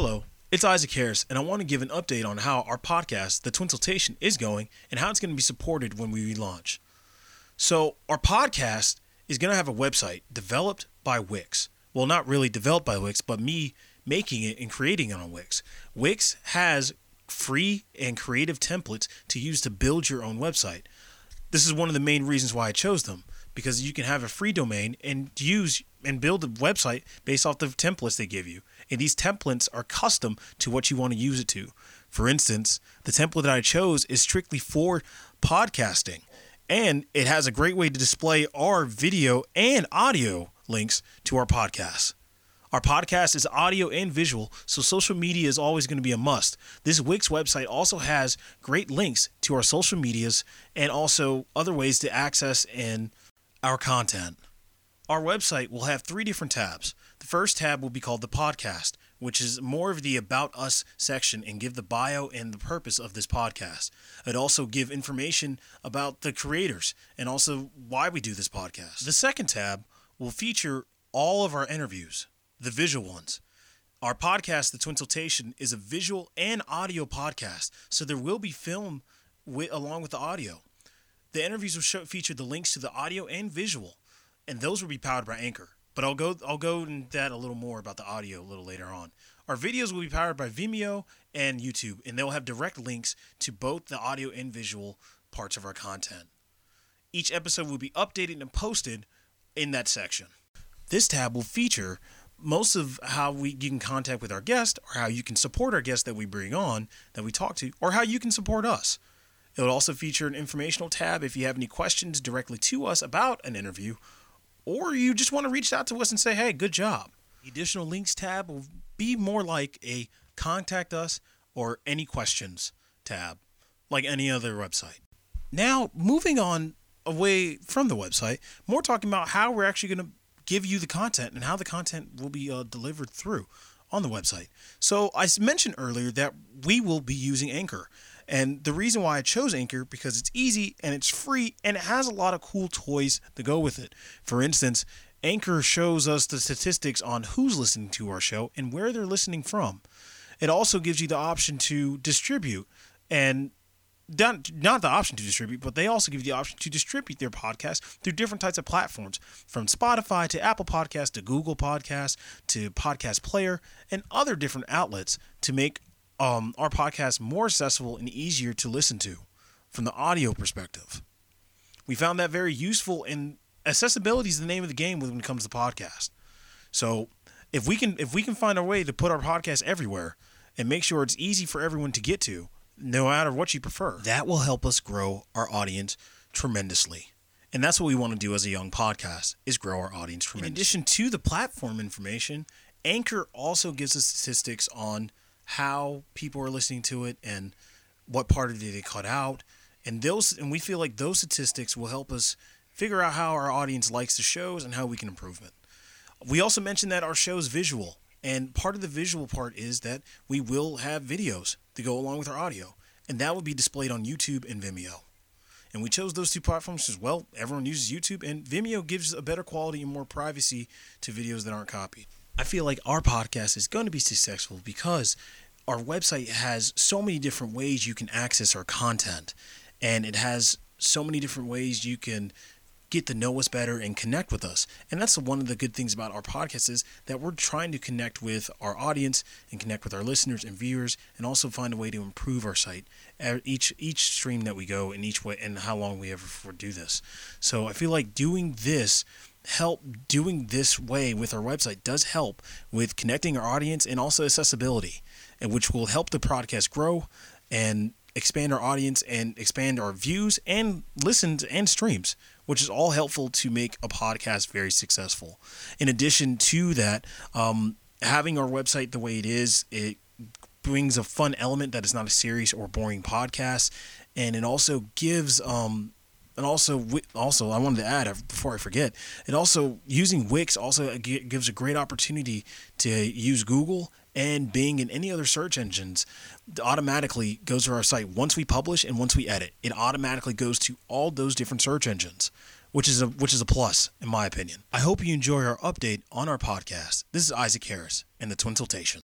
Hello, it's Isaac Harris, and I want to give an update on how our podcast, The Twinsultation, is going and how it's going to be supported when we relaunch. So, our podcast is going to have a website developed by Wix. Well, not really developed by Wix, but me making it and creating it on Wix. Wix has free and creative templates to use to build your own website. This is one of the main reasons why I chose them because you can have a free domain and use and build a website based off the templates they give you. And these templates are custom to what you want to use it to. For instance, the template that I chose is strictly for podcasting, and it has a great way to display our video and audio links to our podcast. Our podcast is audio and visual, so social media is always going to be a must. This Wix website also has great links to our social medias and also other ways to access and our content. Our website will have three different tabs. The first tab will be called the podcast, which is more of the About Us section and give the bio and the purpose of this podcast. It also give information about the creators and also why we do this podcast. The second tab will feature all of our interviews, the visual ones. Our podcast, The Twinsultation, is a visual and audio podcast, so there will be film with, along with the audio. The interviews will show, feature the links to the audio and visual, and those will be powered by Anchor. But I'll go I'll go into that a little more about the audio a little later on. Our videos will be powered by Vimeo and YouTube, and they'll have direct links to both the audio and visual parts of our content. Each episode will be updated and posted in that section. This tab will feature most of how we you can contact with our guest or how you can support our guests that we bring on that we talk to or how you can support us. It will also feature an informational tab if you have any questions directly to us about an interview or you just want to reach out to us and say, hey, good job. The additional links tab will be more like a contact us or any questions tab, like any other website. Now, moving on away from the website, more talking about how we're actually going to give you the content and how the content will be uh, delivered through on the website. So, I mentioned earlier that we will be using Anchor. And the reason why I chose Anchor because it's easy and it's free and it has a lot of cool toys to go with it. For instance, Anchor shows us the statistics on who's listening to our show and where they're listening from. It also gives you the option to distribute and not, not the option to distribute, but they also give you the option to distribute their podcast through different types of platforms, from Spotify to Apple Podcast to Google Podcast to Podcast Player and other different outlets to make um, our podcast more accessible and easier to listen to from the audio perspective. We found that very useful, and accessibility is the name of the game when it comes to podcast. So if we can if we can find a way to put our podcast everywhere and make sure it's easy for everyone to get to, no matter what you prefer, that will help us grow our audience tremendously. And that's what we want to do as a young podcast is grow our audience tremendously. In addition to the platform information, Anchor also gives us statistics on how people are listening to it and what part of it they cut out. And those and we feel like those statistics will help us figure out how our audience likes the shows and how we can improve it. We also mentioned that our show is visual, and part of the visual part is that we will have videos to go along with our audio, and that will be displayed on YouTube and Vimeo. And we chose those two platforms because, well. Everyone uses YouTube, and Vimeo gives a better quality and more privacy to videos that aren't copied. I feel like our podcast is going to be successful because our website has so many different ways you can access our content, and it has so many different ways you can get to know us better and connect with us. And that's one of the good things about our podcast is that we're trying to connect with our audience and connect with our listeners and viewers and also find a way to improve our site uh, each each stream that we go and each way and how long we ever do this. So I feel like doing this help doing this way with our website does help with connecting our audience and also accessibility and which will help the podcast grow and expand our audience and expand our views and listens and streams which is all helpful to make a podcast very successful. In addition to that um, having our website the way it is it brings a fun element that is not a serious or boring podcast and it also gives um, and also also I wanted to add uh, before I forget, it also using Wix also gives a great opportunity to use Google and Bing and any other search engines automatically goes to our site once we publish and once we edit. It automatically goes to all those different search engines, which is a which is a plus in my opinion. I hope you enjoy our update on our podcast. This is Isaac Harris and the Twin Twinsultation.